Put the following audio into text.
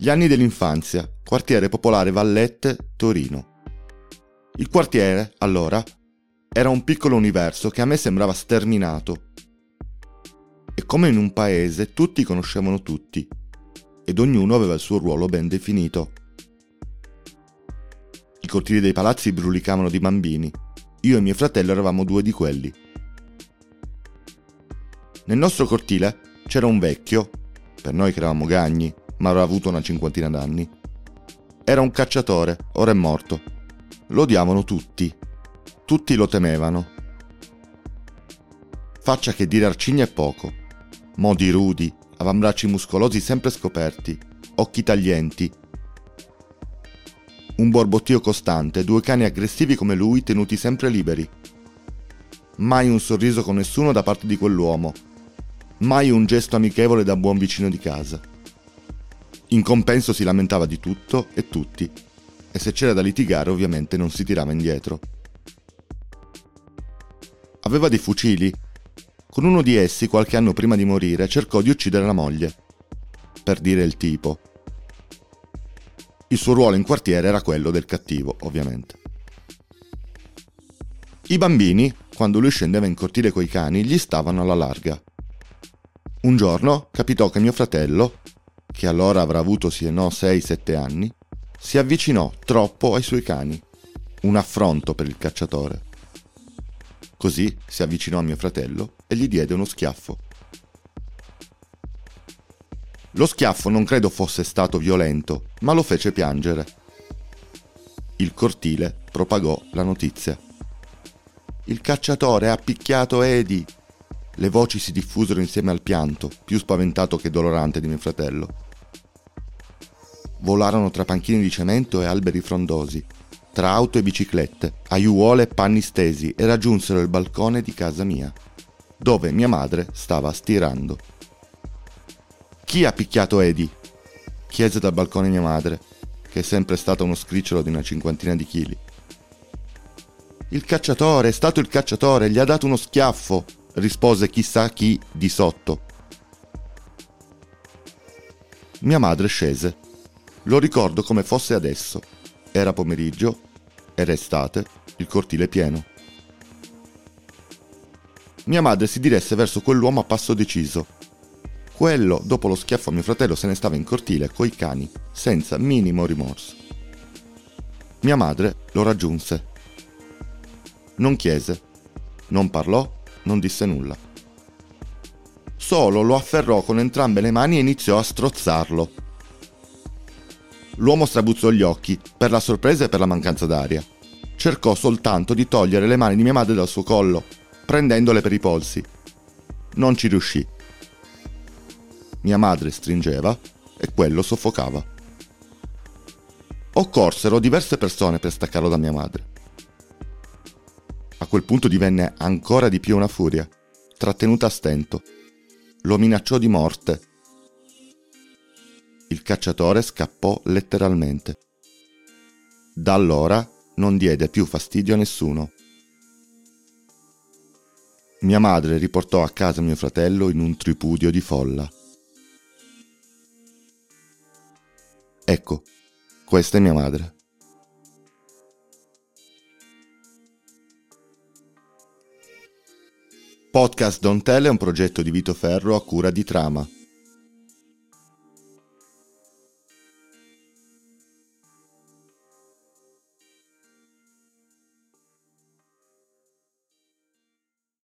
Gli anni dell'infanzia, quartiere popolare Vallette, Torino. Il quartiere, allora, era un piccolo universo che a me sembrava sterminato. E come in un paese tutti conoscevano tutti, ed ognuno aveva il suo ruolo ben definito. I cortili dei palazzi brulicavano di bambini, io e mio fratello eravamo due di quelli. Nel nostro cortile c'era un vecchio, per noi che eravamo gagni, ma avrà avuto una cinquantina d'anni. Era un cacciatore, ora è morto. Lo odiavano tutti. Tutti lo temevano. Faccia che dire arcigna è poco. Modi rudi, avambracci muscolosi sempre scoperti, occhi taglienti. Un borbottio costante, due cani aggressivi come lui tenuti sempre liberi. Mai un sorriso con nessuno da parte di quell'uomo. Mai un gesto amichevole da buon vicino di casa. In compenso si lamentava di tutto e tutti, e se c'era da litigare ovviamente non si tirava indietro. Aveva dei fucili. Con uno di essi, qualche anno prima di morire, cercò di uccidere la moglie. Per dire il tipo. Il suo ruolo in quartiere era quello del cattivo, ovviamente. I bambini, quando lui scendeva in cortile coi cani, gli stavano alla larga. Un giorno capitò che mio fratello, che allora avrà avuto sì e no 6-7 anni, si avvicinò troppo ai suoi cani. Un affronto per il cacciatore. Così si avvicinò a mio fratello e gli diede uno schiaffo. Lo schiaffo non credo fosse stato violento, ma lo fece piangere. Il cortile propagò la notizia. Il cacciatore ha picchiato Edi. Le voci si diffusero insieme al pianto, più spaventato che dolorante di mio fratello. Volarono tra panchini di cemento e alberi frondosi, tra auto e biciclette, aiuole e panni stesi e raggiunsero il balcone di casa mia, dove mia madre stava stirando. Chi ha picchiato Edi? chiese dal balcone mia madre, che è sempre stata uno scricciolo di una cinquantina di chili. Il cacciatore, è stato il cacciatore, gli ha dato uno schiaffo, rispose chissà chi di sotto. Mia madre scese lo ricordo come fosse adesso. Era pomeriggio, era estate, il cortile pieno. Mia madre si diresse verso quell'uomo a passo deciso. Quello, dopo lo schiaffo a mio fratello, se ne stava in cortile coi cani, senza minimo rimorso. Mia madre lo raggiunse. Non chiese, non parlò, non disse nulla. Solo lo afferrò con entrambe le mani e iniziò a strozzarlo L'uomo strabuzzò gli occhi, per la sorpresa e per la mancanza d'aria. Cercò soltanto di togliere le mani di mia madre dal suo collo, prendendole per i polsi. Non ci riuscì. Mia madre stringeva e quello soffocava. Occorsero diverse persone per staccarlo da mia madre. A quel punto divenne ancora di più una furia, trattenuta a stento. Lo minacciò di morte il cacciatore scappò letteralmente. Da allora non diede più fastidio a nessuno. Mia madre riportò a casa mio fratello in un tripudio di folla. Ecco, questa è mia madre. Podcast Don't Tell è un progetto di Vito Ferro a cura di Trama